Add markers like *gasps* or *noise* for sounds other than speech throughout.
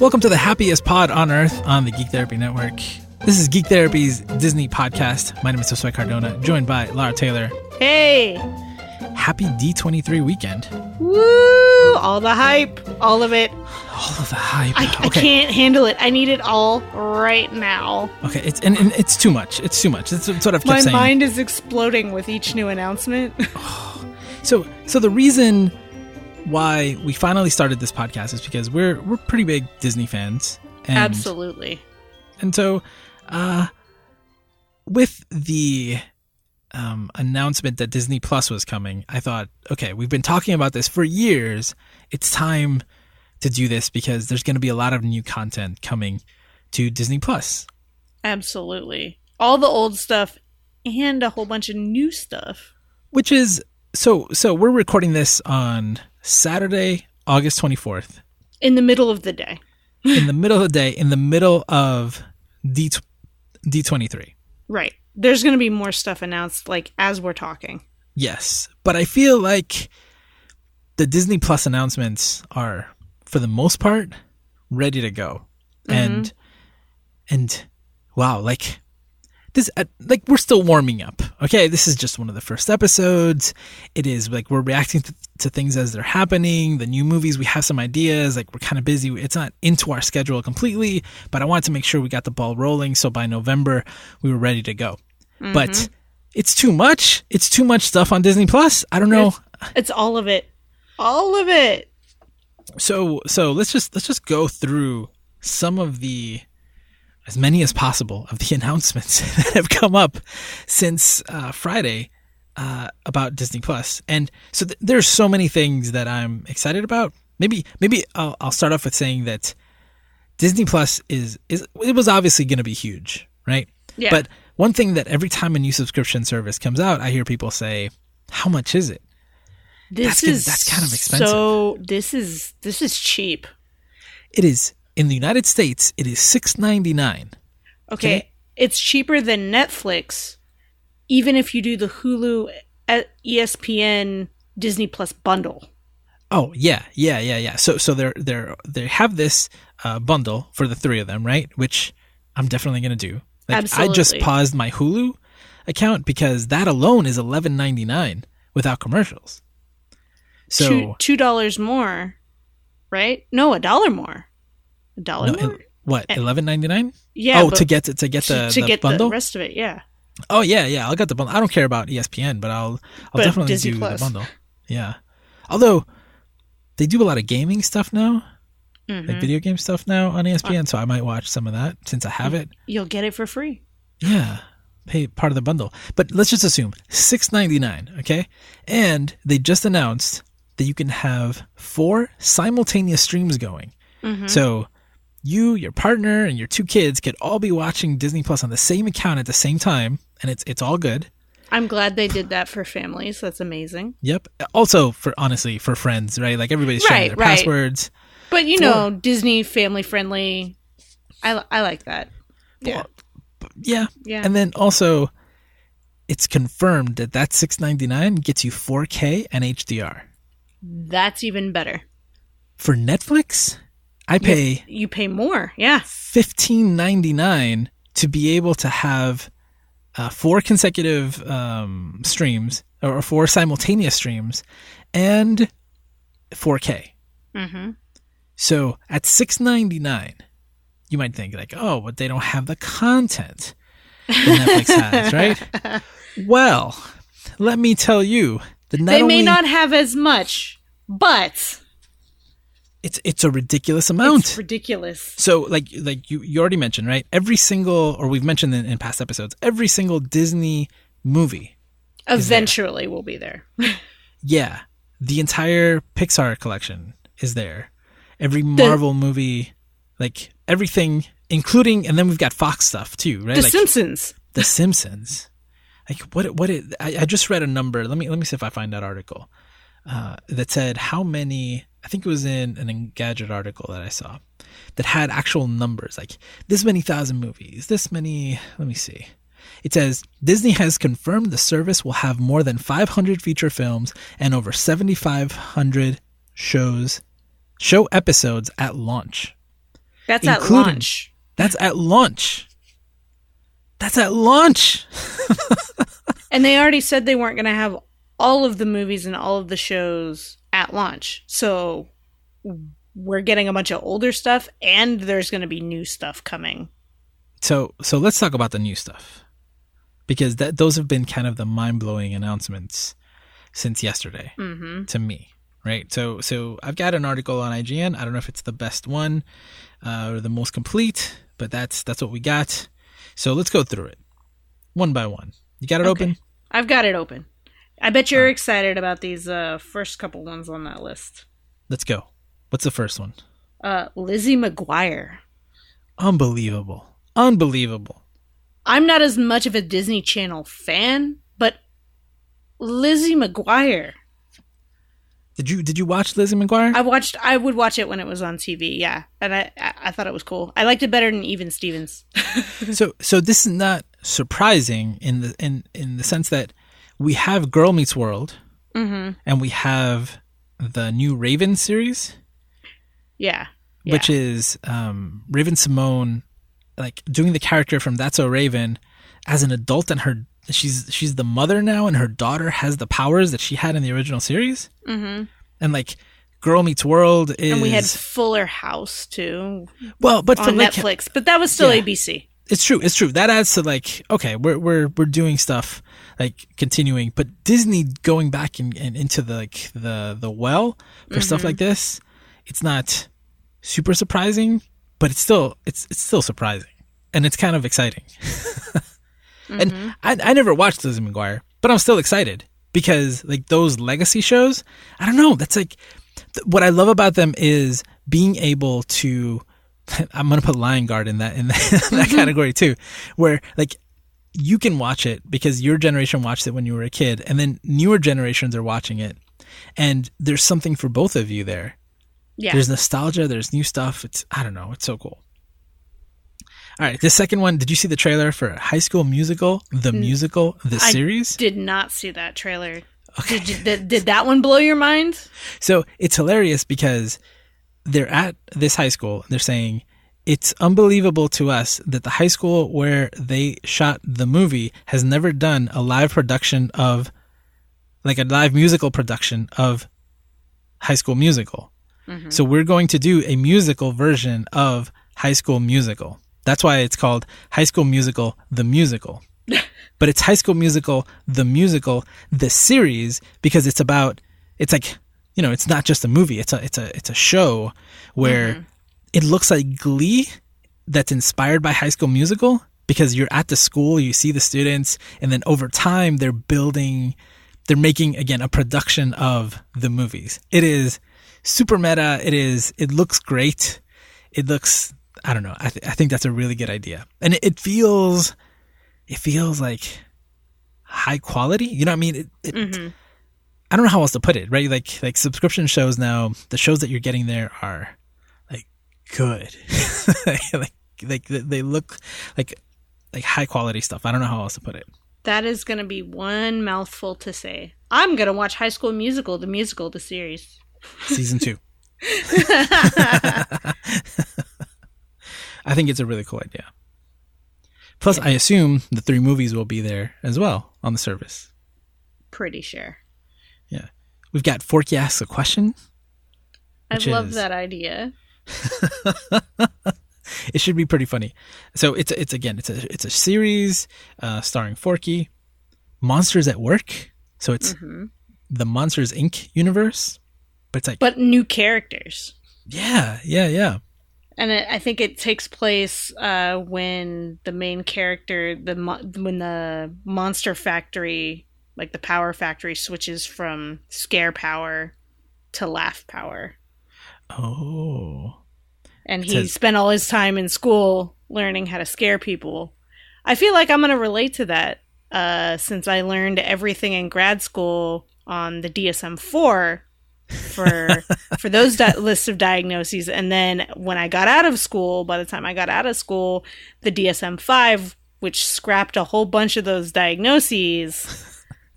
Welcome to the happiest pod on earth on the Geek Therapy Network. This is Geek Therapy's Disney podcast. My name is Josue Cardona, joined by Lara Taylor. Hey! Happy D23 weekend. Woo! All the hype, all of it. All of the hype. I, I can't handle it. I need it all right now. Okay, it's and, and it's too much. It's too much. That's what I've kept My saying. mind is exploding with each new announcement. *sighs* So, so the reason why we finally started this podcast is because we're we're pretty big Disney fans. And, Absolutely. And so, uh, with the um, announcement that Disney Plus was coming, I thought, okay, we've been talking about this for years. It's time to do this because there's going to be a lot of new content coming to Disney Plus. Absolutely. All the old stuff and a whole bunch of new stuff. Which is so. So we're recording this on Saturday, August 24th. In the middle of the day. in the middle of the day, in the middle of D D23. Right. There's going to be more stuff announced, like, as we're talking. Yes, but I feel like the Disney Plus announcements are, for the most part, ready to go, and mm-hmm. and wow, like this, uh, like we're still warming up. Okay, this is just one of the first episodes. It is like we're reacting to, to things as they're happening. The new movies, we have some ideas. Like we're kind of busy. It's not into our schedule completely, but I wanted to make sure we got the ball rolling. So by November, we were ready to go. But it's too much. It's too much stuff on Disney Plus. I don't know. It's, it's all of it. All of it. So so let's just let's just go through some of the as many as possible of the *laughs* announcements *laughs* that have come up since uh, Friday uh, about Disney Plus. And so th- there's so many things that I'm excited about. Maybe maybe I'll, I'll start off with saying that Disney Plus is is it was obviously going to be huge, right? Yeah. But one thing that every time a new subscription service comes out, I hear people say, "How much is it?" This That's gonna- is that's kind of expensive. So this is this is cheap. It is in the United States. It is six ninety nine. Okay. Okay. It's cheaper than Netflix, even if you do the Hulu, uh, ESPN, Disney Plus bundle. Oh yeah, yeah, yeah, yeah. So so they're they're they have this uh, bundle for the three of them, right? Which I'm definitely gonna do. Like, I just paused my Hulu account because that alone is eleven ninety nine without commercials. So two two dollars more, right? No, a dollar more. Dollar no, what eleven ninety nine? yeah. oh, to get to, to get the, to the get bundle. the rest of it. Yeah. oh yeah, yeah. I'll get the bundle. I don't care about ESPN, but I'll I'll But definitely Disney do Plus. the bundle. Yeah. Although they do a lot of gaming stuff now, Mhm. like video game stuff now on ESPN, so I might watch some of that since I have it. You'll get it for free. Yeah, pay part of the bundle. But let's just assume six ninety nine. Okay, and they just announced that you can have four simultaneous streams going. Mm-hmm. So you, your partner, and your two kids could all be watching Disney Plus on the same account at the same time, and it's it's all good. I'm glad they did that for families. That's amazing. Yep. Also, for honestly, for friends, right? Like everybody's sharing Right, their right. passwords. But you For- know, Disney family friendly. I I like that. Yeah. Yeah. Yeah. And then also, it's confirmed that that six ninety nine gets you four K and HDR. That's even better. For Netflix, I pay You pay more. Yeah. fifteen ninety nine to be able to have uh, four consecutive um, streams or four simultaneous streams and 4K. Mm-hmm. So at six ninety nine, you might think like, oh, but they don't have the content that Netflix has, *laughs* right? Well, let me tell you that They may only not have as much, but it's it's a ridiculous amount. it's ridiculous. So like like you you already mentioned right every single or we've mentioned in, in past episodes every single Disney movie Eventually, we'll be there. *laughs* yeah the entire Pixar collection is there every Marvel movie like everything including and then we've got Fox stuff too right The like Simpsons. The Simpsons like what what it I, I just read a number let me let me see if I find that article uh, that said how many I think it was in an Engadget article that I saw that had actual numbers like this many thousand movies, this many. Let me see. It says Disney has confirmed the service will have more than 500 feature films and over 7,500 shows, show episodes at launch. That's at launch. That's at launch. That's at launch. *laughs* And they already said they weren't going to have all of the movies and all of the shows at launch. So we're getting a bunch of older stuff and there's going to be new stuff coming. So so let's talk about the new stuff. Because that those have been kind of the mind-blowing announcements since yesterday Mhm. to me, right? So so I've got an article on IGN. I don't know if it's the best one uh, or the most complete, but that's that's what we got. So let's go through it one by one. You got it Okay. open? I've got it open. I bet you're excited about these uh, first couple ones on that list. Let's go. What's the first one? Uh, Lizzie McGuire. Unbelievable. Unbelievable. I'm not as much of a Disney Channel fan, but Lizzie McGuire. Did you did you watch Lizzie McGuire? I watched. I would watch it when it was on TV. Yeah, and I I, I thought it was cool. I liked it better than Even Stevens. *laughs* so so this is not surprising in the in in the sense that we have Girl Meets World mm-hmm. and we have the new Raven series, Yeah. yeah. which is um, Raven-Symoné like doing the character from That's So Raven as an adult and her she's she's the mother now and her daughter has the powers that she had in the original series Mm-hmm. and like Girl Meets World is And we had Fuller House too well but for on like Netflix, but that was still Yeah. ABC. It's true it's true. That adds to like okay we're we're we're doing stuff like continuing. But disney going back and, and into the like the the well for stuff like mm-hmm. this it's not super surprising but it's still it's it's still surprising. And it's kind of exciting. *laughs* And mm-hmm. I, I never watched lizzie mcguire but i'm still excited because like those legacy shows i don't know that's like th- what i love about them is being able to *laughs* I'm gonna put Lion Guard in that in *laughs* that, that mm-hmm. category too, where like you can watch it because your generation watched it when you were a kid, and then newer generations are watching it, and there's something for both of you there. Yeah. There's nostalgia, there's new stuff. It's I don't know, it's so cool. All right, the second one. Did you see the trailer for High School Musical, the mm. musical, the I series? did not see that trailer. Did, you, did did that one blow your mind? So it's hilarious because they're at this high school. They're saying it's unbelievable to us that the high school where they shot the movie has never done a live production of, like a live musical production of High School Musical. Mm-hmm. So we're going to do a musical version of High School Musical. That's why it's called High School Musical, the musical. *laughs* but it's High School Musical, the musical, the series, because it's about, it's like, you know, it's not just a movie. It's a, it's a, it's a show where it looks like Glee that's inspired by High School Musical because you're at the school, you see the students, and then over time they're building, they're making again a production of the movies. It is super meta. It is. It looks great. It looks. I don't know. I, th- I think that's a really good idea, and it, it feels, it feels like high quality. You know what I mean? It, it, Mhm. I don't know how else to put it. Right? Like like subscription shows now. The shows that you're getting there are like good. *laughs* like like they- they look like like high quality stuff. I don't know how else to put it. That is going to be one mouthful to say. I'm going to watch High School Musical, the musical, the series. Season two. *laughs* *laughs* I think it's a really cool idea. Plus, I assume the three movies will be there as well on the service. Pretty sure. We've got Forky Asks a Question. I love is- that idea. *laughs* It should be pretty funny. So it's it's again it's a it's a series uh, starring Forky, Monsters at Work. So it's hmm the Monsters Inc. universe, but it's like But new characters. yeah yeah yeah And it, I think it takes place uh, when the main character, the mo- when the monster factory, like the power factory, switches from scare power to laugh power, oh and he Says- spent all his time in school learning how to scare people. I feel like I'm going to relate to that uh, since I learned everything in grad school on the DSM four for *laughs* for those di- lists of diagnoses, and then when I got out of school, by the time I got out of school, the DSM five, which scrapped a whole bunch of those diagnoses.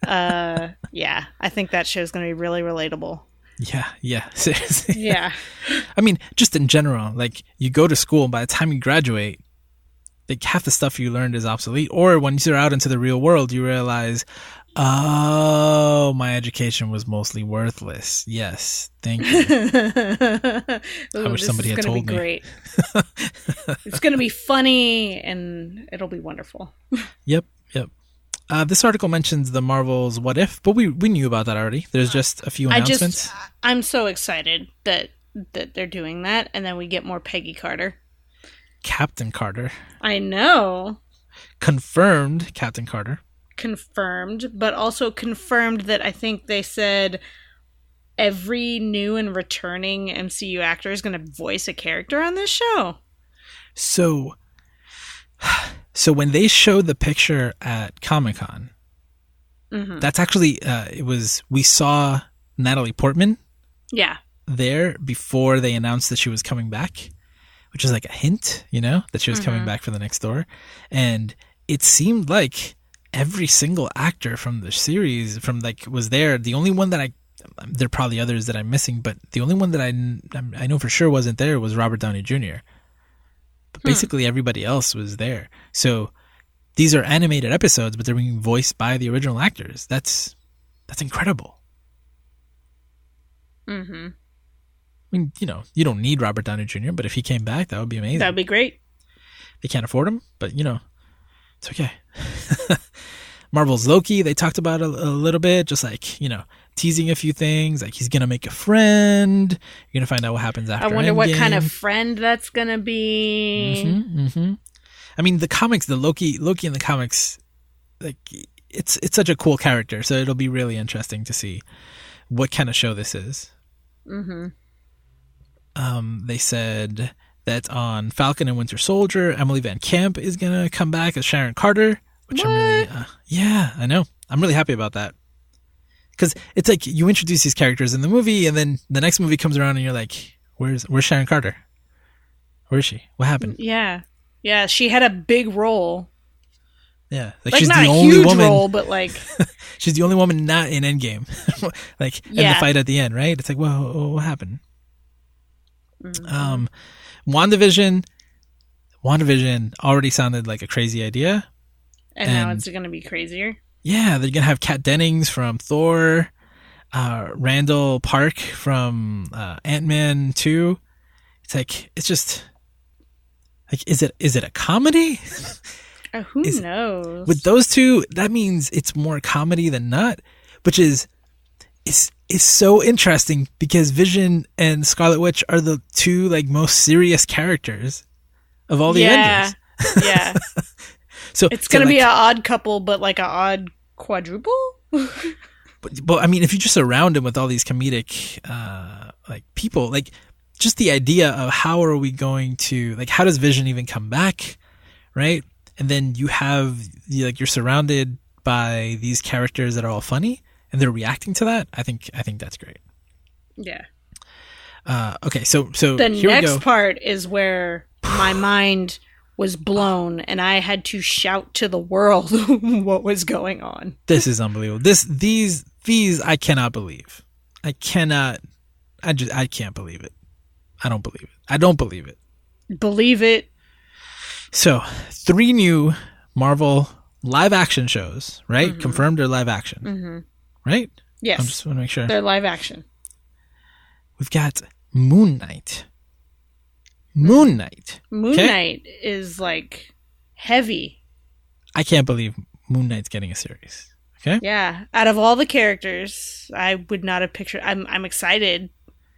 Uh, yeah, I think that show's going to be really relatable. yeah yeah *laughs* seriously. Yeah. I mean, just in general, like you go to school, and by the time you graduate, like half the stuff you learned is obsolete. Or once you're out into the real world, you realize, oh, my education was mostly worthless. Yes, thank you. *laughs* Ooh, wish this somebody had told be me. Great. *laughs* it's gonna be funny and it'll be wonderful. Yep, yep. Uh, this article mentions the Marvels What If, but we we knew about that already. There's just a few announcements. I just, I'm so excited that that they're doing that, and then we get more Peggy Carter. Captain Carter I know, confirmed. Captain Carter. confirmed, but also confirmed that I think they said every new and returning MCU actor is going to voice a character on this show. So, so when they showed the picture at Comic Con, hmm that's actually uh, it was we saw Natalie Portman Yeah, there before they announced that she was coming back, which is like a hint, you know, that she was coming Mhm. back for the next Thor. And it seemed like every single actor from the series from like was there. The only one that I there are probably others that I'm missing, but the only one that I I know for sure wasn't there was Robert Downey Jr. Hmm. basically everybody else was there. So these are animated episodes, but they're being voiced by the original actors. That's that's incredible. Mm-hmm. I mean, you know, you don't need Robert Downey Jr., but if he came back, that would be amazing. that'd be great. they can't afford him, but you know, it's okay. *laughs* Marvel's Loki, they talked about a, a little bit, just like, you know, teasing a few things, like he's to make a friend. You're to find out what happens after I wonder what kind of friend that's to be. Mhm, mhm. I mean, the comics, the Loki, Loki in the comics, like it's it's such a cool character, so it'll be really interesting to see what kind of show this is. Mm-hmm. um, they said that on Falcon and Winter Soldier, Emily VanCamp is gonna come back as Sharon Carter, which I'm really, uh, yeah, I know, I'm really happy about that. Because it's like you introduce these characters in the movie, and then the next movie comes around, and you're like, "Where's Where's Sharon Carter? Where is she? What happened?" Yeah. Yeah, she had a big role. Yeah, like, Like, she's not the a only huge woman. role, but like, *laughs* She's the only woman not in Endgame, *laughs* like in the fight at the end, right? It's like, whoa, what happened? Mhm. Um, WandaVision, WandaVision already sounded like a crazy idea. and now it's going to be crazier. Yeah, they're gonna have Kat Dennings from Thor, uh, Randall Park from uh, Ant Man Two. It's like it's just like is it is it a comedy? Uh, who Is- knows? With those two, that means it's more comedy than not, which is is is so interesting because Vision and Scarlet Witch are the two like most serious characters of all the Yeah. Avengers. yeah, *laughs* So it's going to be like, an odd couple, but like an odd quadruple. *laughs* but, but I mean, if you just surround him with all these comedic, uh, like people, like just the idea of how are we going to, like, how does Vision even come back, right? And then you have, like, you're surrounded by these characters that are all funny, and they're reacting to that. I think, I think that's great. Yeah. Uh, okay, so so The next part is where my mind was blown, and I had to shout to the world *laughs* what was going on. This is unbelievable. This, these, these, I cannot believe. I cannot. I just, I can't believe it. I don't believe it. I don't believe it. Believe it. So, three new Marvel live action shows, right? Confirmed or live action, hmm right? Yes, I just want to make sure. they're live action. We've got Moon Knight. Moon Knight. Moon Okay. Knight is like heavy. I can't believe Moon Knight's getting a series. Okay? Yeah, out of all the characters, I would not have pictured. I'm I'm excited.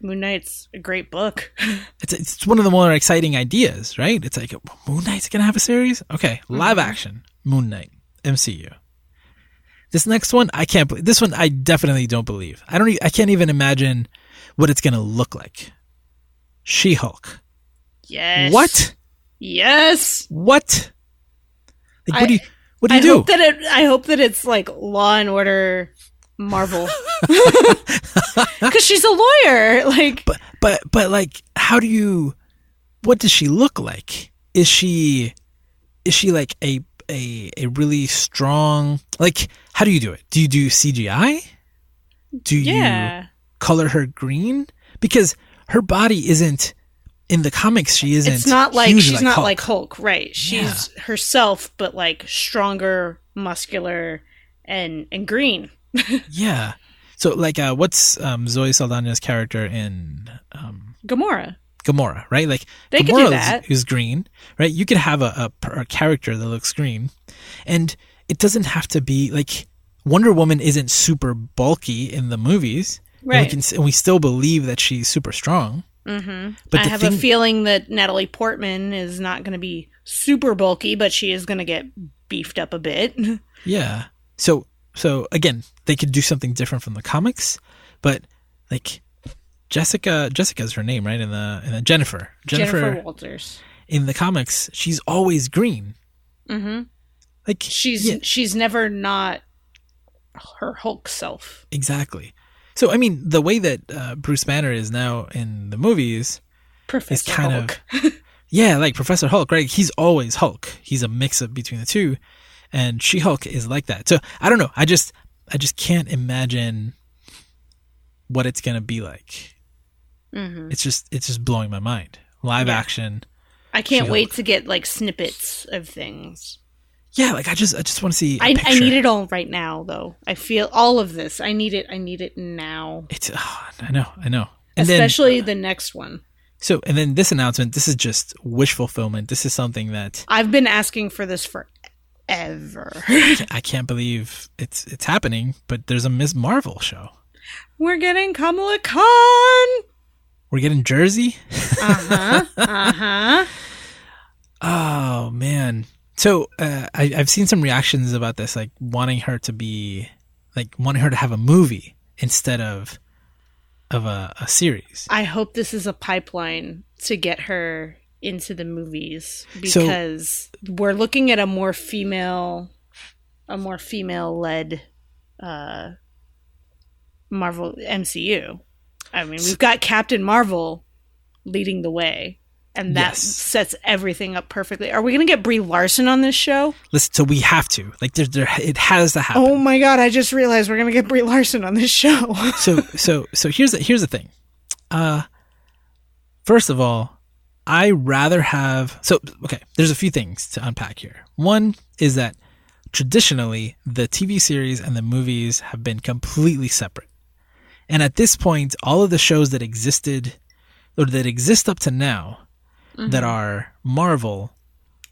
Moon Knight's a great book. *laughs* It's it's one of the more exciting ideas, right? It's like Moon Knight's going to have a series? Okay, mm-hmm. live action Moon Knight MCU. This next one, I can't believe. This one I definitely don't believe. I don't I can't even imagine what it's going to look like. She-Hulk. Yes. What? Yes. What? Like, what I- do you what do I you do? hope that it. I hope that it's like Law and Order, Marvel, *laughs* *laughs* because she's a lawyer. Like, but but but like how do you what does she look like? Is she is she like a a a really strong like how do you do it? Do you do CGI? Do you yeah, color her green? Because her body isn't in the comics. She isn't. It's not like she's not Hulk. like Hulk, right? She's herself, but like stronger, muscular, and and green. *laughs* Yeah. So like, uh, what's um, Zoe Saldana's character in um, Gamora. Gamora, right? Like They Gamora is- is green, right? You could have a, a, a character that looks green, and it doesn't have to be like Wonder Woman isn't super bulky in the movies, and we Right. can and we still believe that she's super strong. Mm-hmm. But I have thing- a feeling that Natalie Portman is not going to be super bulky, but she is going to get beefed up a bit. *laughs* Yeah. So so again, they could do something different from the comics, but like Jessica Jessica's her name, right? In the in the Jennifer. Jennifer, Jennifer Walters. in the comics, she's always green. Mm-hmm. Like She's yeah, she's never not her Hulk self. exactly. So I mean, the way that uh, Bruce Banner is now in the movies, Professor kind Hulk. of *laughs* yeah, like Professor Hulk, right? He's always Hulk. He's a mix up between the two, and She Hulk is like that. So I don't know. I just I just can't imagine what it's gonna be like. hmm It's just it's just blowing my mind. Live Yeah. action, I can't She-Hulk. wait to get like snippets of things. Yeah. Like I just I just want to see. I need it all right now, though. I feel all of this. I need it. I need it now. It's oh, I know I know. And then Especially the next one. so and then this announcement. This is just wish fulfillment. This is something that I've been asking for this forever. *laughs* I can't believe it's it's happening. But there's a Ms. Marvel show. We're getting Kamala Khan. We're getting Jersey. Uh huh. *laughs* Uh huh. Oh man. So uh, I, I've seen some reactions about this, like wanting her to be, like wanting her to have a movie instead of, of a, a series. I hope this is a pipeline to get her into the movies So- because we're looking at a more female, a more female led, uh, Marvel MCU. I mean, we've got Captain Marvel leading the way, and that Yes. sets everything up perfectly. Are we going to get Brie Larson on this show? Listen, so we have to, like, there, there, it has to happen. Oh my god! I just realized we're going to get Brie Larson on this show. *laughs* so so so here's the here's the thing uh first of all i rather have so okay there's a few things to unpack here one is that traditionally the tv series and the movies have been completely separate and at this point all of the shows that existed or that exist up to now that are marvel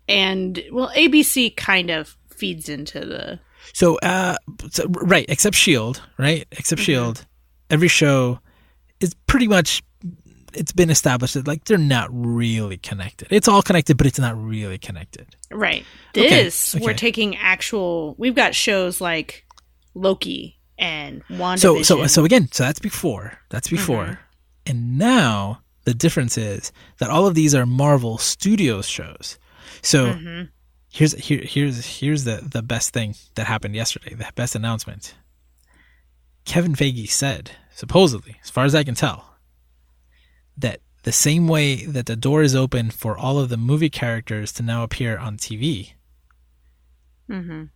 and well, ABC kind of feeds into the So, uh, so, right, except Shield, right? Except Mm-hmm. Shield, every show is pretty much it's been established that like they're not really connected. It's all connected, but it's not really connected. Right. This, okay. we're taking actual. We've got shows like Loki and WandaVision. So, so, so again, so that's before. That's before, Mhm. and now the difference is that all of these are Marvel Studios shows. So Mhm. here's here here's here's the the best thing that happened yesterday. The best announcement. Kevin Feige said, supposedly, as far as I can tell, that the same way that the door is open for all of the movie characters to now appear on TV, Mhm.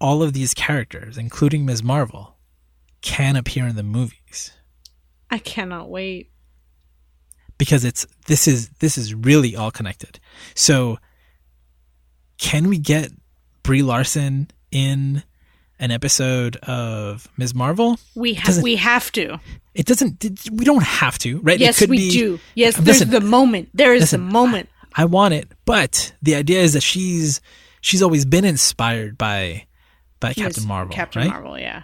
all of these characters, including Ms. Marvel, can appear in the movies I cannot wait. Because it's this is this is really all connected. So, can we get Brie Larson in an episode of Ms. Marvel? We have. We have to. It doesn't. We don't have to, right? it Yes, we be, do. Yes, um, Listen, there's the moment. There is listen, the moment. I want it, but the idea is that she's she's always been inspired by by Captain Marvel, Captain right? Marvel. Yeah.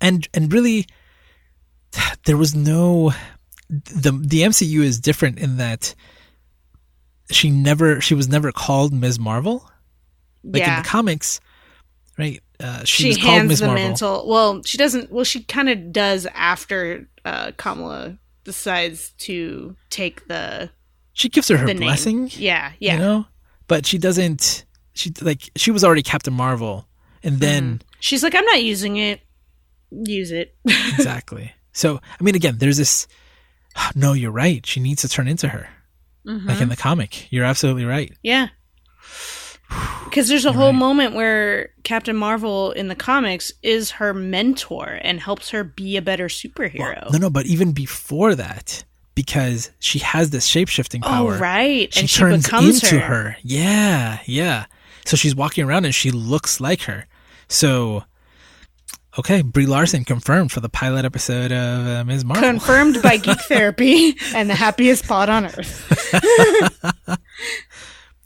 And and really, there was no the the MCU is different in that she never she was never called Ms. Marvel. Like yeah. in the comics, right? Uh, she, she was called hands Ms. the Marvel. mantle. Well, she doesn't. Well, she kind of does after uh, Kamala decides to take the She gives her her name. blessing. Yeah, yeah. you know but she doesn't she like she was already captain marvel and then She's like, I'm not using it. Use it. *laughs* exactly so i mean again there's this *gasps* no you're right she needs to turn into her Mhm. like in the comic you're absolutely right Yeah. *sighs* Because there's a You're whole right. moment where Captain Marvel in the comics is her mentor and helps her be a better superhero. Well, no no but even before that because she has this shape shifting power. Oh, right. She and she turns becomes into her. her. Yeah, yeah. So she's walking around and she looks like her. So, okay, Brie Larson confirmed for the pilot episode of uh, Ms. Marvel. Confirmed by *laughs* Geek Therapy and the happiest pod on earth. *laughs*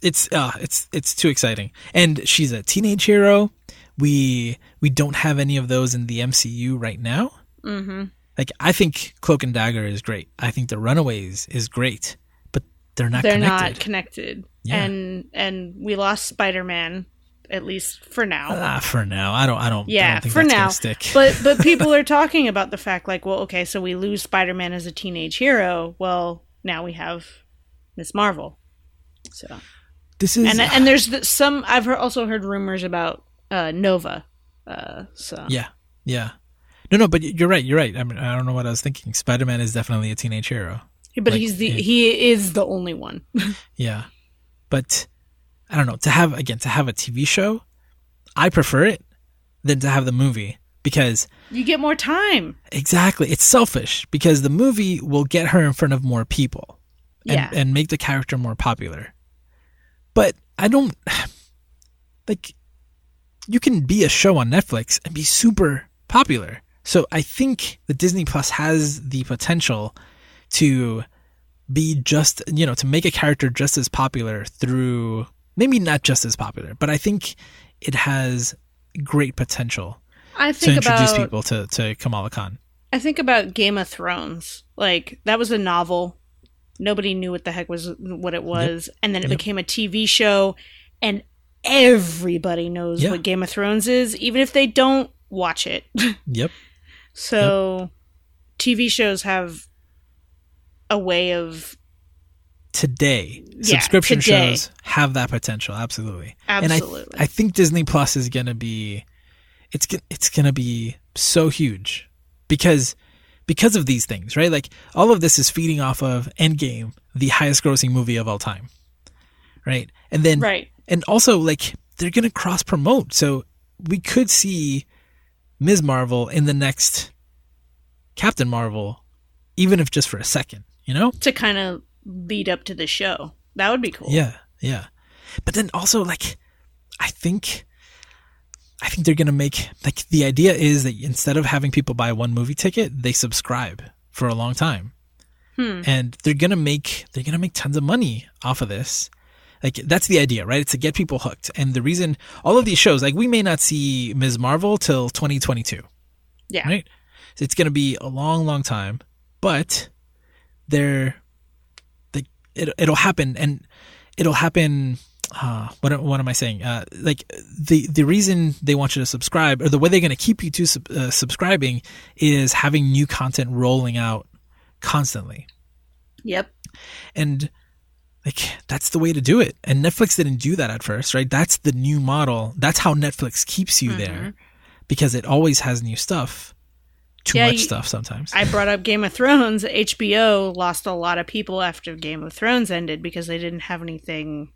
it's uh it's it's too exciting and she's a teenage hero we we don't have any of those in the mcu right now hmm like i think cloak and dagger is great i think the runaways is great but they're not They're connected not connected. Yeah. And and we lost Spider Man, at least for now. ah, for now i don't i don't I yeah, don't think for that's now. stick *laughs* but but *laughs* people are talking about the fact like, well, okay, so we lose Spider Man as a teenage hero. Well, now we have Ms. Marvel. So this is and and there's the, some I've heard, also heard rumors about uh, Nova. Uh, so yeah yeah no no but you're right you're right i mean i don't know what i was thinking spider-man is definitely a teenage hero but like, he's the it- he is the only one. *laughs* Yeah. But I don't know, to have again to have a TV show, I prefer it than to have the movie because you get more time. exactly, it's selfish because the movie will get her in front of more people and Yeah. and make the character more popular. But I don't *sighs* like you can be a show on Netflix and be super popular. So I think the Disney Plus has the potential to be just you know to make a character just as popular through maybe not just as popular but i think it has great potential I to think introduce about people to, to kamala khan I think about Game of Thrones. Like that was a novel. Nobody knew what the heck was what it was, and then it Yep. became a TV show, and everybody knows Yeah. what Game of Thrones is, even if they don't watch it. *laughs* yep so, TV shows have a way of today Yeah, subscription today. shows have that potential absolutely absolutely. and I, I think disney plus is gonna be it's it's gonna be so huge because because of these things right like all of this is feeding off of endgame the highest grossing movie of all time right and then right. and also like they're gonna cross promote so we could see ms marvel in the next captain marvel even if just for a second you know To kind of lead up to the show. That would be cool. yeah yeah but then also like i think i think they're gonna make like the idea is that instead of having people buy one movie ticket they subscribe for a long time Hmm. and they're gonna make they're gonna make tons of money off of this like that's the idea right it's to get people hooked and the reason all of these shows like we may not see ms marvel till 2022 Yeah. right so it's gonna be a long long time but they're they, it, it'll happen and it'll happen uh, what, what am I saying? Uh, like the the reason they want you to subscribe, or the way they're going to keep you to sub, uh, subscribing, is having new content rolling out constantly. Yep. and like that's the way to do it. And netflix didn't do that at first right? That's the new model. That's how netflix keeps you there because it always has new stuff too Yeah, much you- stuff sometimes I brought up Game of Thrones. HBO lost a lot of people after Game of Thrones ended because they didn't have anything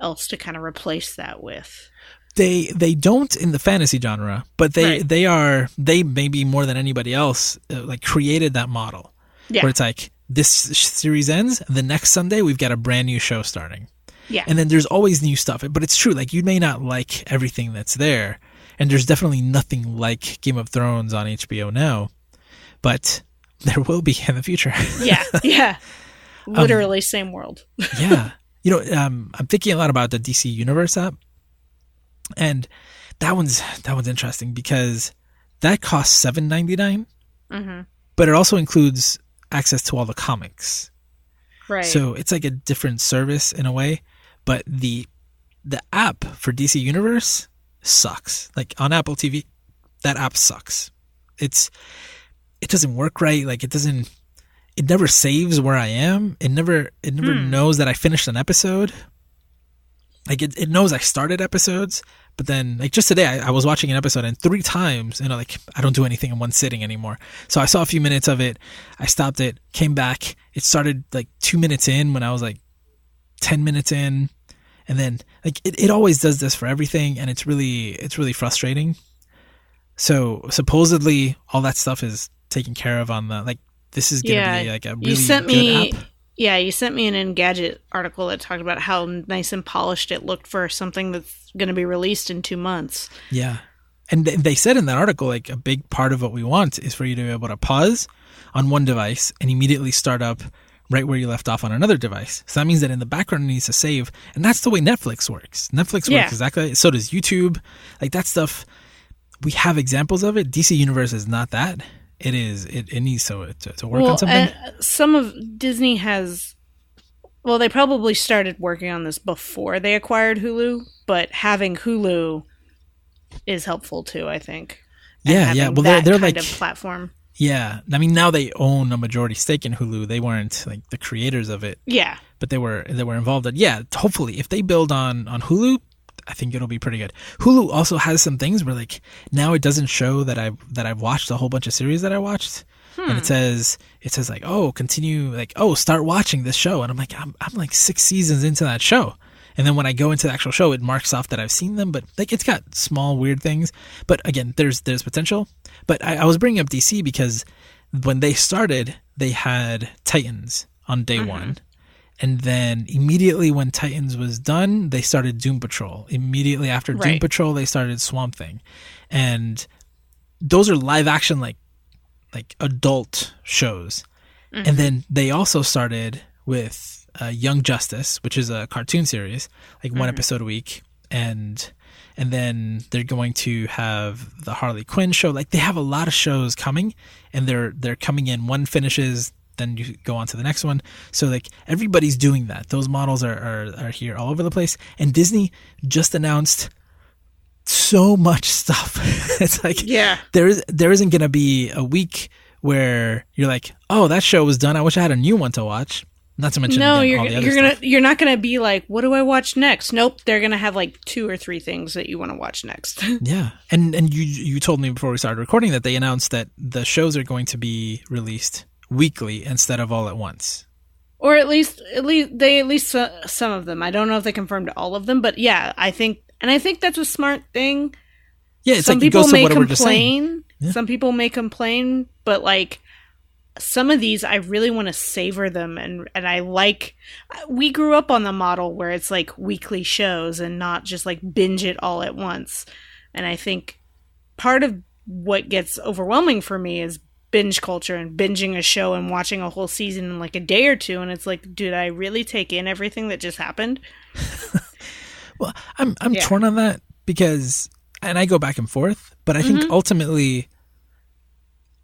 else to kind of replace that with. they they don't in the fantasy genre but they Right. they are they maybe more than anybody else uh, like created that model Yeah. where it's like this series ends the next sunday we've got a brand new show starting Yeah. and then there's always new stuff but it's true like you may not like everything that's there and there's definitely nothing like game of thrones on hbo now but there will be in the future *laughs* yeah. Yeah. Um, Literally same world. *laughs* yeah you know um, i'm thinking a lot about the dc universe app and that one's that one's interesting because that costs 7.99 hmm but it also includes access to all the comics Right. So it's like a different service in a way, but the the app for DC Universe sucks. Like on Apple TV, that app sucks. It's it doesn't work right. Like it doesn't it never saves where I am. It never it never Hmm. knows that I finished an episode. Like it, it knows I started episodes, but then like just today I, I was watching an episode and three times, you know, like I don't do anything in one sitting anymore. So I saw a few minutes of it, I stopped it, came back. It started like two minutes in when I was like ten minutes in. And then like it, it always does this for everything and it's really it's really frustrating. So supposedly all that stuff is taken care of on the like this is gonna Yeah, be like a you sent good me- app. Yeah, you sent me an Engadget article that talked about how nice and polished it looked for something that's going to be released in two months. Yeah. And th- they said in that article, like a big part of what we want is for you to be able to pause on one device and immediately start up right where you left off on another device. So that means that in the background it needs to save. And that's the way Netflix works. Netflix Yeah. works exactly. So does YouTube. Like that stuff, we have examples of it. DC Universe is not that. It is, it, it needs to, to, to work on something. uh, some of Disney has. Well, they probably started working on this before they acquired Hulu, but having Hulu is helpful too. I think. Yeah, yeah. Well, they're, they're like, platform. Yeah. I mean, now they own a majority stake in Hulu. They weren't like the creators of it. Yeah, but they were they were involved. In, yeah, hopefully, if they build on on Hulu, I think it'll be pretty good. Hulu also has some things where like now it doesn't show that I that I've watched a whole bunch of series that I watched, and it hmm. says it says like oh continue like oh start watching this show, and I'm like I'm I'm like six seasons into that show. And then when I go into the actual show, it marks off that I've seen them, but like it's got small weird things. But again, there's there's potential. But I, I was bringing up DC because when they started, they had Titans on day mm-hmm. one, and then immediately when Titans was done, they started Doom Patrol. Immediately after Doom Patrol, they started Swamp Thing, and those are live action like like adult shows. And mm-hmm. then they also started with uh, Young Justice, which is a cartoon series, like one episode a week, and and then they're going to have the Harley Quinn show. Like they have a lot of shows coming, and they're they're coming in. One finishes, then you go on to the next one. So like everybody's doing that. Those models are are, are here all over the place. And Disney just announced so much *laughs* stuff. it's like yeah. there is there isn't going to be a week where you're like, oh, that show was done. I wish I had a new one to watch. Not to mention No, again, you're all the other you're gonna stuff. you're not gonna be like, what do I watch next? Nope, they're gonna have like two or three things that you want to watch next. *laughs* Yeah, and and you you told me before we started recording that they announced that the shows are going to be released weekly instead of all at once. or at least at least they at least uh, some of them. I don't know if they confirmed all of them, but yeah, I think and I think that's a smart thing. Yeah, it's some like people may what we we're just saying. complain. Yeah. Some people may complain, but like some of these I really want to savor them and and I like we grew up on the model where it's like weekly shows and not just like binge it all at once. And I think part of what gets overwhelming for me is binge culture and binging a show and watching a whole season in like a day or two and it's like did I really take in everything that just happened? *laughs* Well, I'm I'm Yeah. torn on that because, and I go back and forth, but I Mm-hmm. think ultimately,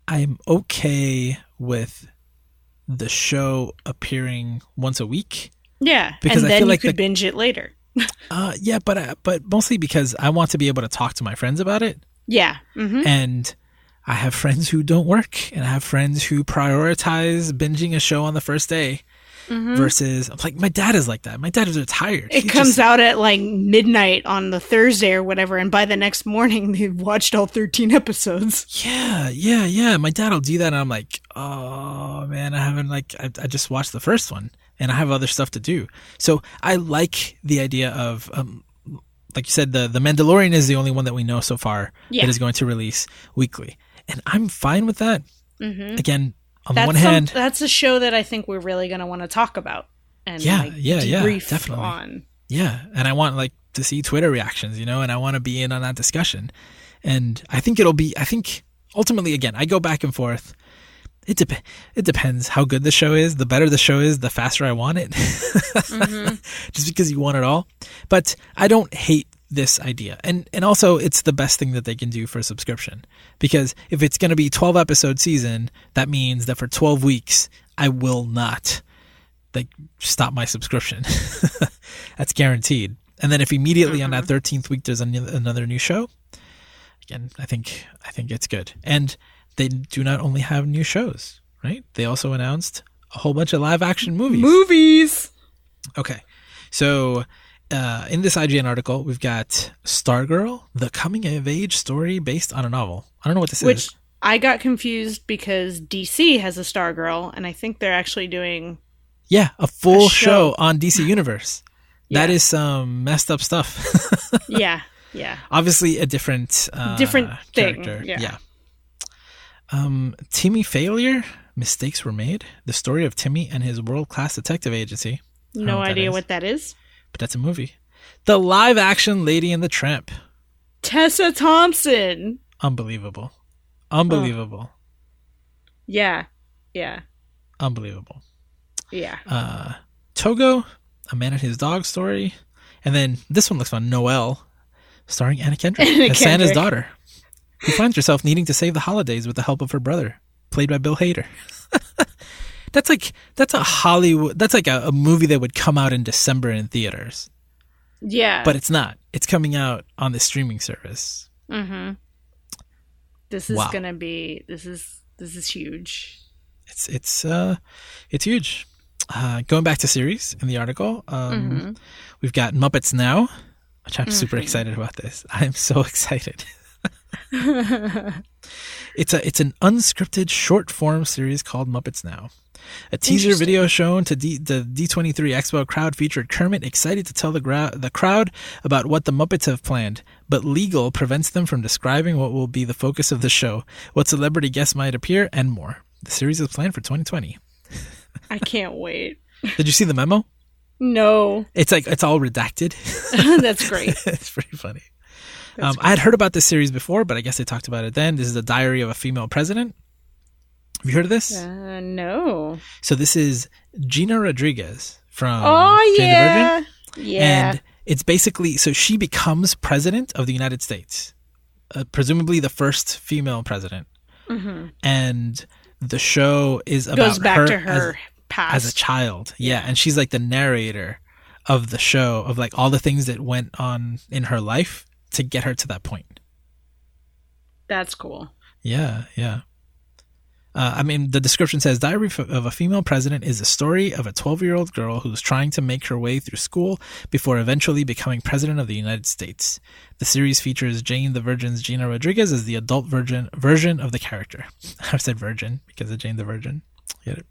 I'm okay with the show appearing once a week. Yeah, Because and I then feel you like could the- binge it later. *laughs* Uh, yeah, but uh, but mostly because I want to be able to talk to my friends about it. Yeah. Mhm. and I have friends who don't work, and I have friends who prioritize binging a show on the first day versus like my dad is like that. My dad is retired. Mm-hmm. It He comes just- out at like midnight on the Thursday or whatever, and by the next morning *laughs* they've watched all 13 episodes. Yeah, yeah, yeah. My dad will do that, and I'm like, oh man, I haven't like I, I just watched the first one, and I have other stuff to do. So I like the idea of um, like you said, the the Mandalorian is the only one that we know so far Yeah. that is going to release weekly, and I'm fine with that. Mm-hmm. Again, on That's one some- hand, that's a show that I think we're really going to want to talk about and Yeah, like, yeah, yeah, definitely. on. Yeah, and I want like to see Twitter reactions, you know, and I want to be in on that discussion. And I think it'll be I think ultimately again, I go back and forth. It dep- it depends how good the show is. The better the show is, the faster I want it. *laughs* Mm-hmm. Just because you want it all. But I don't hate this idea. And and also it's the best thing that they can do for a subscription. Because if it's going to be 12 episode season, that means that for 12 weeks I will not like stop my subscription. *laughs* That's guaranteed. And then if immediately on that mm-hmm. 13th week there's an- another new show, again, I think I think it's good. And they do not only have new shows, right? They also announced a whole bunch of live action movies. Movies. Okay. So, uh, in this IGN article, we've got Stargirl, the coming of age story based on a novel. I don't know what this Which is. Which I got confused because DC has a Stargirl, and I think they're actually doing. Yeah, a full A show. show. on DC Universe. That Yeah. is some messed up stuff. *laughs* yeah, yeah. Obviously, a different uh, Different thing, character. yeah. yeah. Um, Timmy Failure. Mistakes were made. The story of Timmy and his world class detective agency. I don't know No that idea what that is. But that's a movie. The live action Lady and the Tramp. Tessa Thompson. Unbelievable. Unbelievable. Yeah. Yeah. Unbelievable. Yeah. Uh, Togo, A Man and His Dog story. And then this one looks fun. Noelle, starring Anna Kendrick *laughs* Anna as Santa's daughter, who finds herself needing to save the holidays with the help of her brother, played by Bill Hader. *laughs* that's like that's a Hollywood. That's like a, a movie that would come out in December in theaters, Yeah. but it's not. It's coming out on the streaming service. mm-hmm. This is Wow. gonna be this is this is huge. It's it's uh it's huge. Uh, going back to series in the article, um, Mm-hmm. we've got Muppets Now, which I'm super excited about. This *laughs* I'm so *laughs* excited. *laughs* it's a it's an unscripted short form series called Muppets Now. A teaser video shown to D, the D23 Expo crowd featured Kermit excited to tell the, gra- the crowd about what the Muppets have planned, but legal prevents them from describing what will be the focus of the show, what celebrity guests might appear, and more. The series is planned for 2020. *laughs* I can't wait. Did you see the memo? No. It's like it's all redacted. *laughs* That's great. it's pretty funny. Um, I had heard about this series before, but I guess they talked about it then. This is the Diary of a Female President. Have you heard of this? Uh, no. So this is Gina Rodriguez from oh Jane the Virgin, yeah. Yeah. and it's basically so she becomes president of the United States, uh, presumably the first female president, and the show is about Mm-hmm. Goes back her to her as, past. as a child. Yeah, and she's like the narrator of the show of like all the things that went on in her life to get her to that point. That's cool. Yeah, yeah. Uh, I mean, the description says Diary of a Female President is the story of a 12 year old girl who's trying to make her way through school before eventually becoming President of the United States. The series features Jane the Virgin's Gina Rodriguez as the adult virgin version of the character. *laughs* I said virgin because of Jane the Virgin. Get it?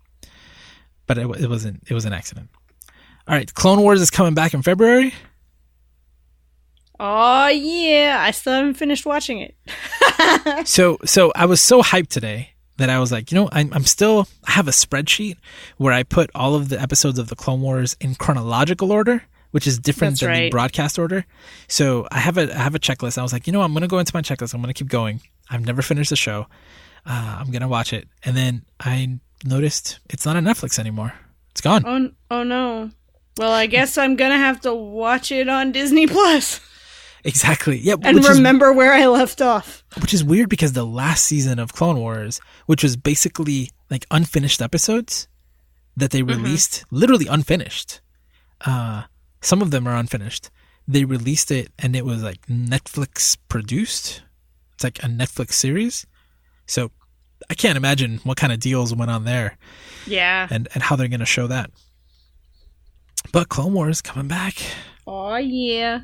But it, it wasn't. It was an accident. All right, Clone Wars is coming back in February. Oh yeah. I still haven't finished watching it. *laughs* So so I was so hyped today that I was like, you know, I'm, I'm still I have a spreadsheet where I put all of the episodes of the Clone Wars in chronological order, which is different That's than the broadcast order. So I have a I have a checklist. I was like, you know, I'm gonna go into my checklist. I'm gonna keep going. I've never finished the show. Uh, I'm gonna watch it, and then I noticed it's not on Netflix anymore. It's gone. Oh oh no. Well, I guess I'm gonna have to watch it on Disney Plus *laughs* Exactly. Yeah. and which is remember where I left off. which is weird because the last season of Clone Wars, which was basically like unfinished episodes that they released, literally unfinished. Uh, some of them are unfinished. They released it and it was like Netflix produced. It's like a Netflix series. So I can't imagine what kind of deals went on there Yeah. and, and how they're going to show that. But Clone Wars coming back. Oh yeah.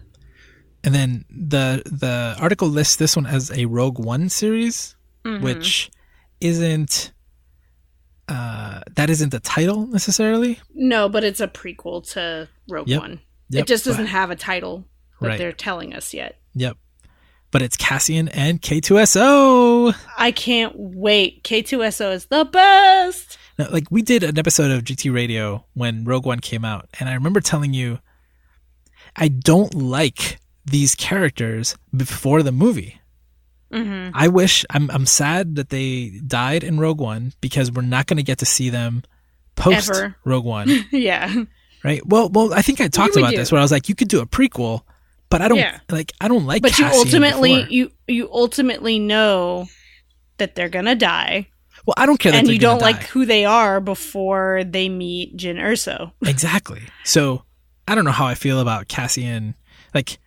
And then the the article lists this one as a Rogue One series, Mm-hmm. which isn't uh that isn't the title necessarily. No, but it's a prequel to Rogue Yep. One. Yep, it just doesn't have a title that Right. they're telling us yet. Yep. But it's Cassian and K2SO. I can't wait. K2SO is the best. Now, like we did an episode of GT Radio when Rogue One came out, and I remember telling you I don't like these characters before the movie. Mm-hmm. I wish I'm I'm sad that they died in Rogue One because we're not going to get to see them post Ever. *laughs* Rogue One. yeah. right? Well, well, I think I talked about do. this where I was like, you could do a prequel, but I don't Yeah. like. I don't like. But you ultimately before. you you ultimately know that they're gonna die. well, I don't care, that and you don't like who they are before they meet Jyn Erso. *laughs* exactly. So I don't know how I feel about Cassian. Like,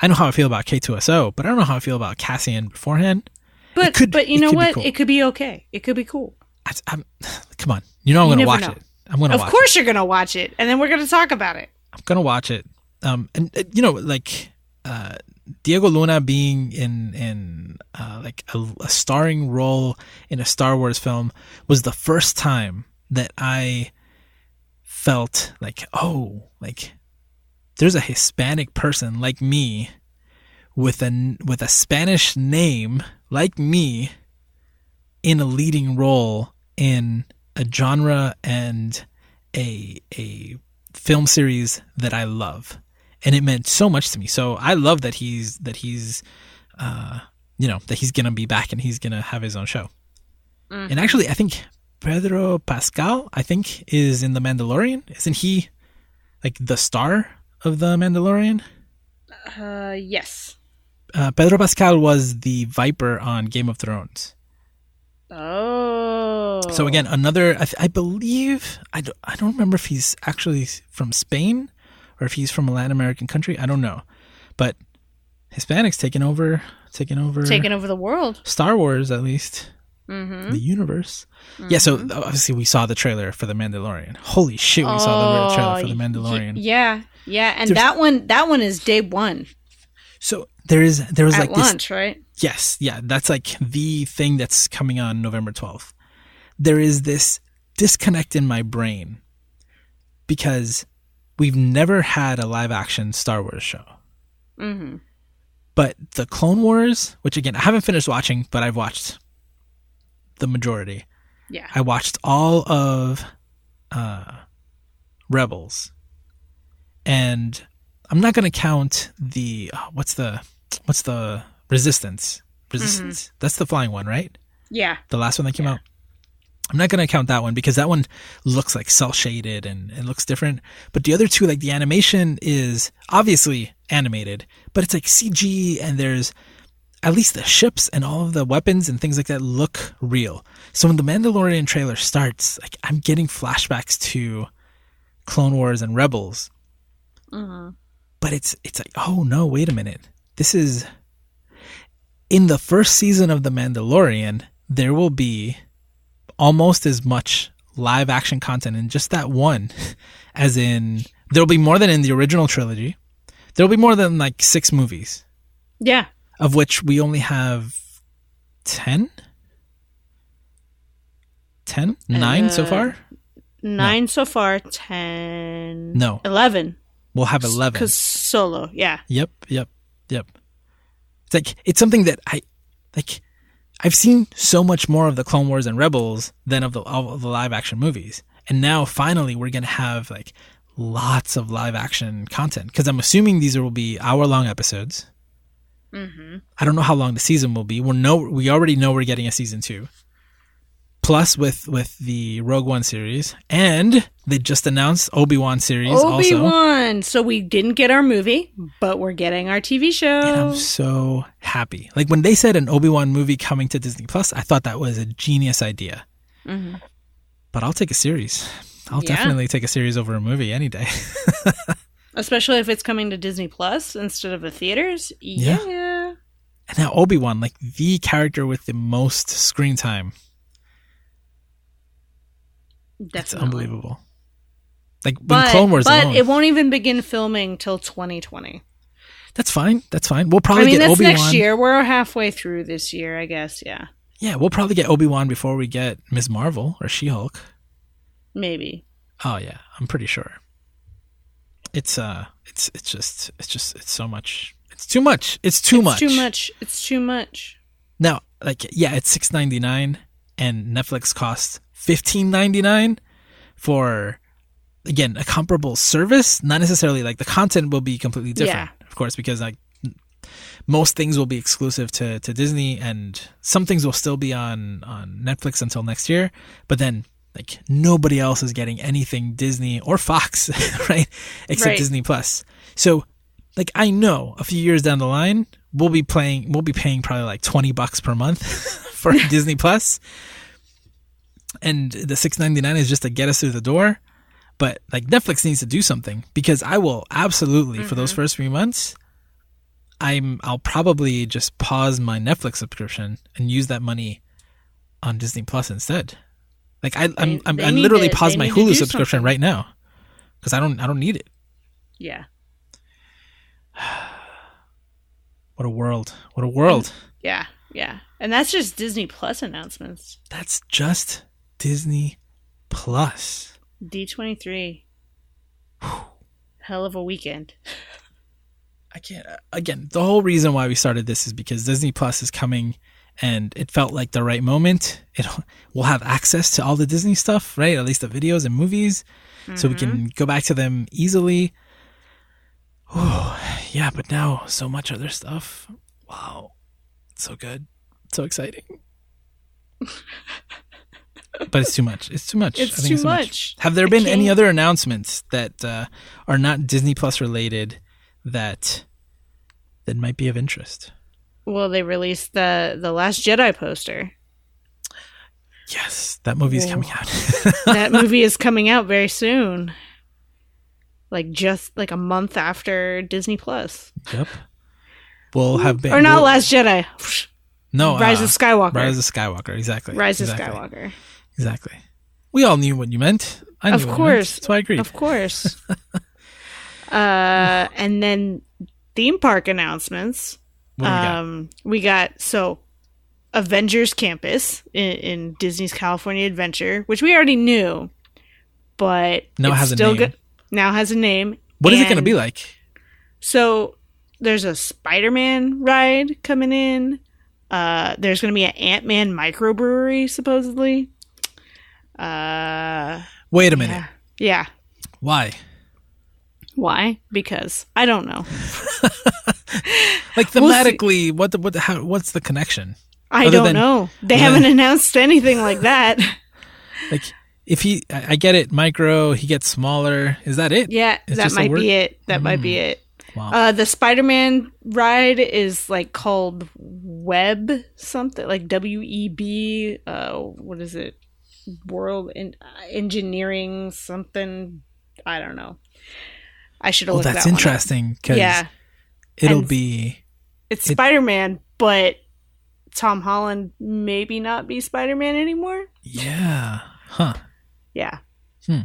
I know how I feel about K2SO, but I don't know how I feel about Cassian beforehand. But could- but you know what? cool. It could be okay. It could be cool. I, I'm, *sighs* come on, you know I'm gonna watch know. it. I'm gonna Of watch course you're gonna watch it, and then we're gonna talk about it. I'm gonna watch it. Um, and uh, you know, like uh, Diego Luna being in in uh, like a, a starring role in a Star Wars film was the first time that I felt like, oh, like there's a Hispanic person like me with a with a Spanish name like me in a leading role in a genre and a a film series that I love, and it meant so much to me. So I love that he's that he's, uh, you know, that he's gonna be back and he's gonna have his own show. Mhm. And actually, I think Pedro Pascal, I think, is in The Mandalorian. Isn't he like the star of The Mandalorian? Uh, yes. Uh, Pedro Pascal was the Viper on Game of Thrones. Oh. So again, another. I, th- I believe I don't, I don't remember if he's actually from Spain or if he's from a Latin American country. I don't know, but Hispanics taking over, taking over, taking over the world. Star Wars at least Mm-hmm. the universe. Yeah. So obviously we saw the trailer for the Mandalorian. Holy shit, we saw the trailer for the Mandalorian. yeah, yeah, and There's- that one, that one is day one So there is there was at like this launch, right? Yes, yeah, that's like the thing that's coming on November 12th. There is this disconnect in my brain because we've never had a live action Star Wars show. Mm-hmm. But the Clone Wars, which again, I haven't finished watching, but I've watched the majority. Yeah. I watched all of uh, Rebels, and I'm not going to count the uh, what's the what's the Resistance. Resistance. That's the flying one, right? Yeah. The last one that came out. I'm not going to count that one because that one looks like cel shaded and it looks different. But the other two, like the animation is obviously animated, but it's like CG and there's at least the ships and all of the weapons and things like that look real. So when the Mandalorian trailer starts, like I'm getting flashbacks to Clone Wars and Rebels. Mm-hmm. But it's it's like, oh no, wait a minute. This is in the first season of The Mandalorian, there will be almost as much live action content in just that one *laughs* as in there'll be more than in the original trilogy. There'll be more than like 6 movies Yeah. of which we only have 10 10 9 so Uh, far Nine so far. Ten. No. Eleven. We'll have 11 Because solo. Yeah. Yep, yep, yep. It's like it's something that I like. I've seen so much more of the Clone Wars and Rebels than of the of the live action movies, and now finally we're gonna have like lots of live action content because I'm assuming these will be hour long episodes. Mm-hmm. I don't know how long the season will be. We're no, we already know we're getting a season two. Plus, with with the Rogue One series, and they just announced Obi Wan series Obi Wan. So we didn't get our movie, but we're getting our TV show. And I'm so happy. Like when they said an Obi Wan movie coming to Disney Plus, I thought that was a genius idea. Mhm. But I'll take a series. I'll Yeah. definitely take a series over a movie any day. *laughs* Especially if it's coming to Disney Plus instead of the theaters. Yeah. Yeah. and now Obi Wan, like the character with the most screen time. It's unbelievable. Like when But, Clone Wars but alone. it won't even begin filming till 2020. that's fine. That's fine. We'll probably I mean, get Obi next year. We're halfway through this year, I guess. Yeah. Yeah, we'll probably get Obi Wan before we get Ms. Marvel or She Hulk. Maybe. Oh yeah, I'm pretty sure. It's uh, it's it's just it's just it's so much. It's too much. It's too it's much. too much. It's too much. Now, like, yeah, it's six ninety nine, and Netflix costs fifteen ninety nine for again a comparable service. Not necessarily like the content will be completely different, of course, because like most things will be exclusive to to Disney, and some things will still be on on Netflix until next year. But then. Like nobody else is getting anything Disney or Fox, *laughs* right? Except Right. Disney Plus. So like I know a few years down the line we'll be playing we'll be paying probably like 20 bucks per month *laughs* for *laughs* Disney Plus and the 6.99 is just to get us through the door but like Netflix needs to do something because I will absolutely for those mm-hmm. first 3 months I'm I'll probably just pause my Netflix subscription and use that money on Disney Plus instead. Like I I'm, They- I'm they I literally to- paused my Hulu subscription something. right now cuz I don't I don't need it. Yeah. *sighs* What a world. What a world. Yeah. Yeah. And that's just Disney Plus announcements. That's just Disney Plus. D23. Hell of a weekend. I can't. Uh, again, the whole reason why we started this is because Disney Plus is coming and it felt like the right moment. It we'll have access to all the Disney stuff, right? At least the videos and movies, so we can mm-hmm. go back to them easily. Oh, yeah, but now so much other stuff. Wow, so good, so exciting. *laughs* but it's too much. It's too much. It's I think too much. Have there been any other announcements that uh, are not Disney Plus related that that might be of interest? Well, they released the the Last Jedi poster. Yes, that movie is Whoa. coming out. *laughs* that *laughs* movie is coming out very soon. Like just like a month after Disney Plus. yep. We'll have been or not we'll- Last Jedi. No, Rise uh, of Skywalker. Rise of Skywalker. Exactly. Rise of. Skywalker. Exactly. We all knew what you meant. I knew Of you meant, course. so I agreed. Of course. *laughs* uh and then theme park announcements. We got? um we got so Avengers Campus in, in Disney's California Adventure, which we already knew, but Now has a name. go- now has a name. What is it going to be like? So there's a Spider-Man ride coming in. Uh, there's going to be an Ant-Man microbrewery supposedly. Uh, Wait a minute. yeah. yeah. Why? Why? Because I don't know. *laughs* Like We'll thematically, what the what the, how, what's the connection? I Other don't than- know. They haven't *laughs* announced anything like that. Like if he, I I get it, micro, he gets smaller. Is that it? yeah, It's that might be it. That might be it. Wow. Uh, the Spider-Man ride is like called Web something like W E B. Uh, what is it? World in, uh, Engineering something. I don't know. I should have well, that's that interesting because Yeah, it'll And- be it's It- Spider-Man, but Tom Holland maybe not be Spider-Man anymore. yeah, huh? Yeah. Hmm.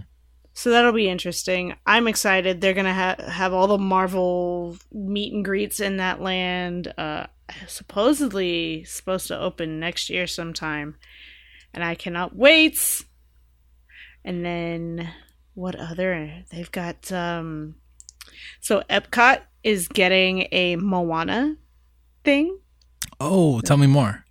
So that'll be interesting. I'm excited. They're gonna ha- have all the Marvel meet and greets in that land. Uh, supposedly supposed to open next year sometime, and I cannot wait. And then what other? They've got um. So Epcot is getting a Moana thing. Oh, tell me more.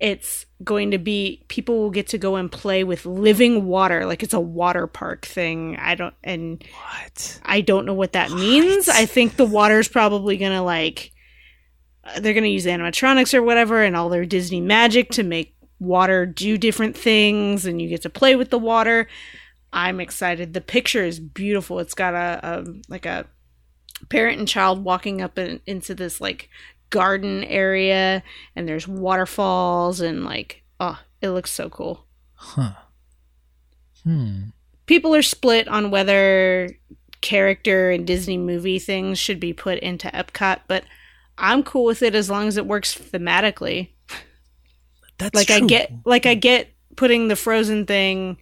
It's going to be people will get to go and play with living water, like it's a water park thing. I don't and What? I don't know what that means. I think the water's probably gonna like uh, they're gonna use animatronics or whatever and all their Disney magic to make water do different things, and you get to play with the water. I'm excited. The picture is beautiful. It's got a, a like a parent and child walking up in, into this like garden area, and there's waterfalls and like oh, it looks so cool Huh? Hmm. people are split on whether character and Disney movie things should be put into Epcot, but I'm cool with it as long as it works thematically. That's like I get like I get putting the Frozen thing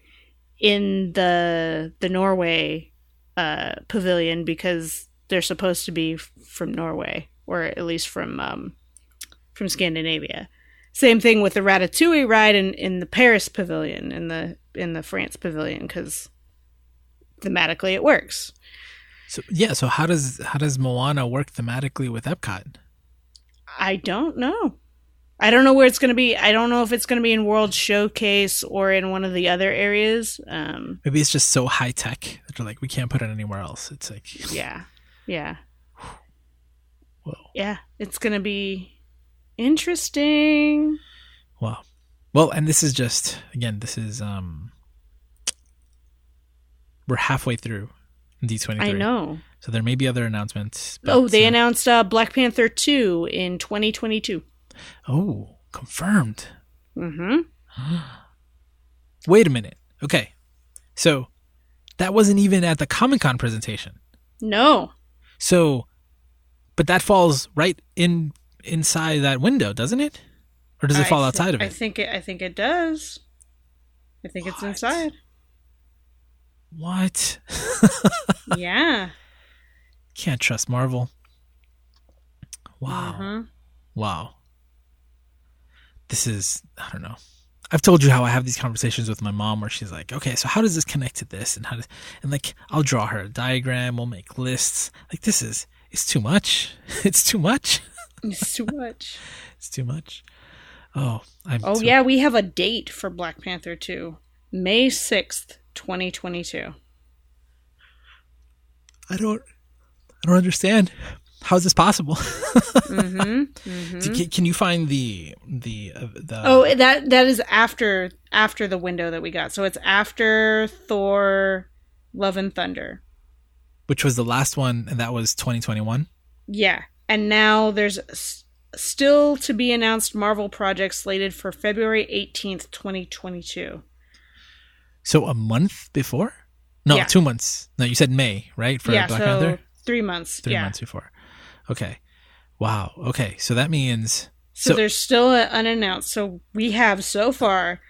in the the Norway uh pavilion because they're supposed to be from Norway or at least from um from Scandinavia. Same thing with the Ratatouille ride in, in the Paris pavilion in the in the France pavilion because thematically it works. So yeah. So how does how does Moana work thematically with Epcot? I don't know. I don't know where it's going to be. I don't know if it's going to be in World Showcase or in one of the other areas. Um, Maybe it's just so high tech that they're like we can't put it anywhere else. It's like yeah, yeah, whoa, yeah. It's going to be interesting. wow. Well, and this is just again, this is um, we're halfway through D twenty three. I know. So there may be other announcements. but, Oh, they uh, announced uh, Black Panther two in 2022. Oh, confirmed. Mm-hmm. *gasps* Wait a minute. Okay, so that wasn't even at the Comic Con presentation. No, So, but that falls right in inside that window, doesn't it? Or does it I fall outside of it? I think it. I think it does. I think it's inside. What? *laughs* yeah. Can't trust Marvel. Wow. Mhm. Wow. This is I don't know. I've told you how I have these conversations with my mom where she's like, "Okay, so how does this connect to this?" and how does and like I'll draw her a diagram, we'll make lists. Like this is it's too much. *laughs* It's too much. It's too much. *laughs* It's too much. Oh, I'm Oh so- yeah, we have a date for Black Panther 2. May 6th, 2022. I don't I don't understand. How is this possible? *laughs* mm-hmm. Do- Can, you find the the uh, the Oh, that that is after after the window that we got. So it's after Thor Love and Thunder. which was the last one and that was 2021? Yeah. And now there's s- still to be announced Marvel project slated for February 18th, 2022. So a month before? No, Yeah. 2 months. No, you said May, right? For yeah, Black so Panther? 3 months. 3 yeah. months before. Okay. Wow. Okay. So that means So, So- there's still unannounced. So we have so far,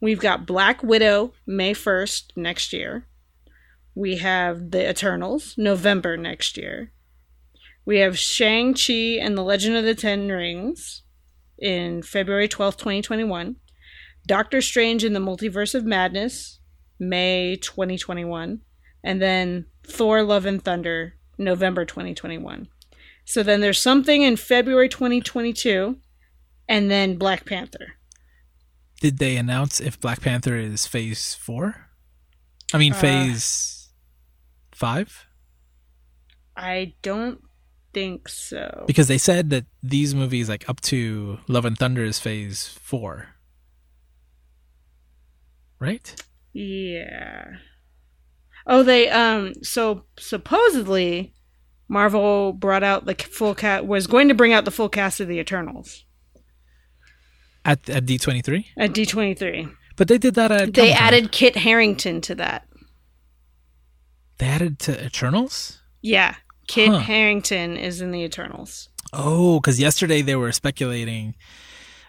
we've got Black Widow May 1st next year. We have The Eternals November next year. We have Shang-Chi and the Legend of the Ten Rings in February 12th, 2021. Doctor Strange in the Multiverse of Madness May 2021. And then Thor Love and Thunder November 2021. So then there's something in February 2022 and then Black Panther. did they announce if Black Panther is phase 4? I mean Uh, phase 5? I don't think so. Because they said that these movies like up to Love and Thunder is phase 4. Right? Yeah. Oh, they um. So supposedly, Marvel brought out the full cast. Was going to bring out the full cast of the Eternals At at D23? at D twenty three. But they did that at They Comic-Con. added Kit Harington to that. They added to Eternals? Yeah, Kit Huh. Harington is in the Eternals. Oh, because yesterday they were speculating,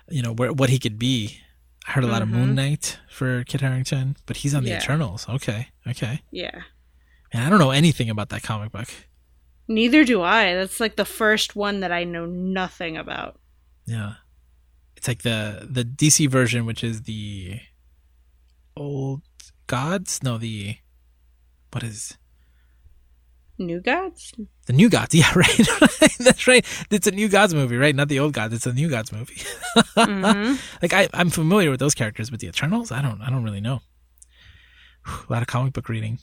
you know, where, what he could be. I heard a lot of Moon mm-hmm. Knight for Kit Harington, but he's on the Yeah. Eternals. Okay, okay. Yeah. And I don't know anything about that comic book. Neither do I. That's like the first one that I know nothing about. Yeah, it's like the the DC version, which is the old gods. No, the what is New Gods? the new gods? *laughs* Yeah, right. *laughs* That's right. It's a new gods movie, right? Not the old gods. It's a new gods movie. hmm *laughs* like I, I'm familiar with those characters, but the Eternals, I don't, I don't really know. Whew, a lot of comic book reading.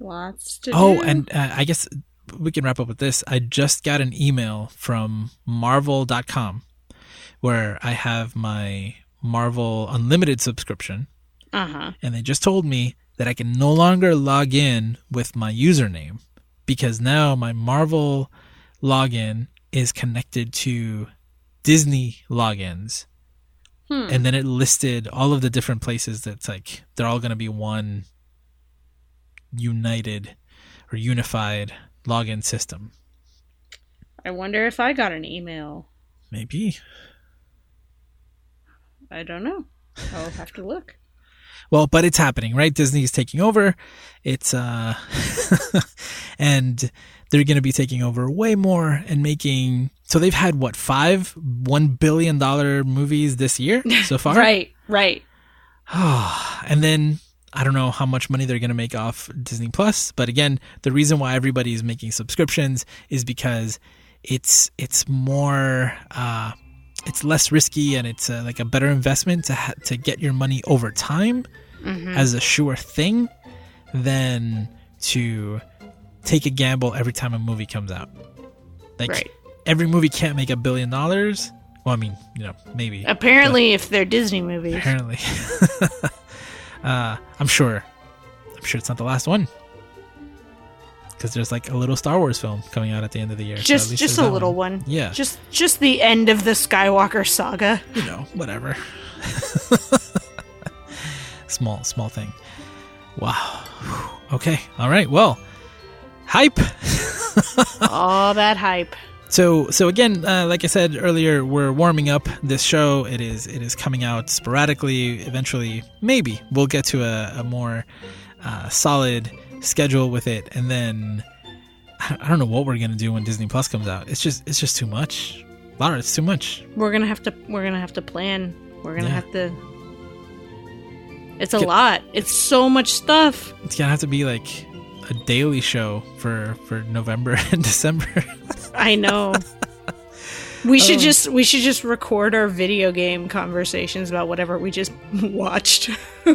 Lots to Oh, do. and uh, I guess we can wrap up with this. I just got an email from Marvel.com where I have my Marvel Unlimited subscription, uh huh. and they just told me that I can no longer log in with my username because now my Marvel login is connected to Disney logins. Hmm. And then it listed all of the different places that's like they're all going to be one united or unified login system. I wonder if I got an email. Maybe. I don't know. I'll have to look. Well, but it's happening, right? Disney is taking over. It's uh *laughs* and they're going to be taking over way more and making so they've had what, 5 1 billion dollar movies this year *laughs* so far? Right, right. *sighs* and then I don't know how much money they're going to make off Disney Plus, but again, the reason why everybody is making subscriptions is because it's it's more uh, it's less risky and it's uh, like a better investment to ha- to get your money over time as a sure thing than to take a gamble every time a movie comes out. Like Right. every movie can't make a billion dollars. Well, I mean, you know, maybe Apparently, if they're Disney movies. apparently. *laughs* uh, I'm sure. I'm sure it's not the last one. Because there's like a little Star Wars film coming out at the end of the year. Just, least just a little one. Yeah. Just, just the end of the Skywalker saga. You know, whatever. *laughs* small, small thing. Wow. Okay. All right. Well, hype. *laughs* All that hype. So so again, uh, like I said earlier, we're warming up this show. It is it is coming out sporadically. Eventually, maybe we'll get to a, a more uh, solid schedule with it, and then I don't know what we're gonna do when Disney Plus comes out. It's just it's just too much. Lara, it's too much. We're gonna have to. We're gonna have to plan. We're gonna Yeah. have to. It's a Get- lot. It's so much stuff. It's gonna have to be like a daily show for for November *laughs* and December. I know. We should Oh. just we should just record our video game conversations about whatever we just *laughs* watched. *sighs*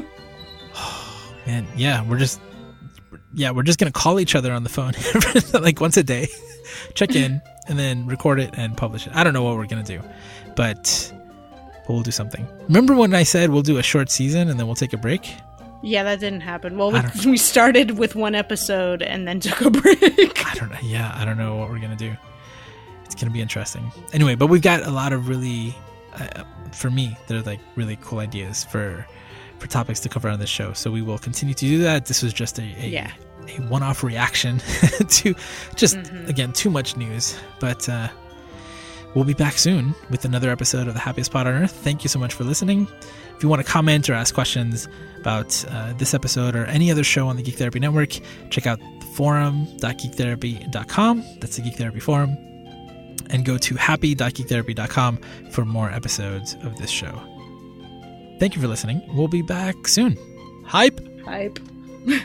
Man, yeah, we're just yeah, we're just gonna call each other on the phone *laughs* like once a day, check in, and then record it and publish it. I don't know what we're gonna do, but we'll do something. Remember when I said we'll do a short season and then we'll take a break? Yeah, that didn't happen. Well, we, *laughs* we started with one episode and then *laughs* took a break. I don't know. Yeah, I don't know what we're gonna do. It's gonna be interesting. Anyway, but we've got a lot of really, uh, for me, they're like really cool ideas for for topics to cover on this show. So we will continue to do that. This was just a, a Yeah. a one-off reaction *laughs* to just again too much news but uh we'll be back soon with another episode of the happiest pod on earth thank you so much for listening if you want to comment or ask questions about uh, this episode or any other show on the geek therapy network check out the forum.geektherapy.com that's the geek therapy forum. And go to happy.geektherapy.com for more episodes of this show. Thank you for listening. We'll be back soon. Hype! Hype. *laughs*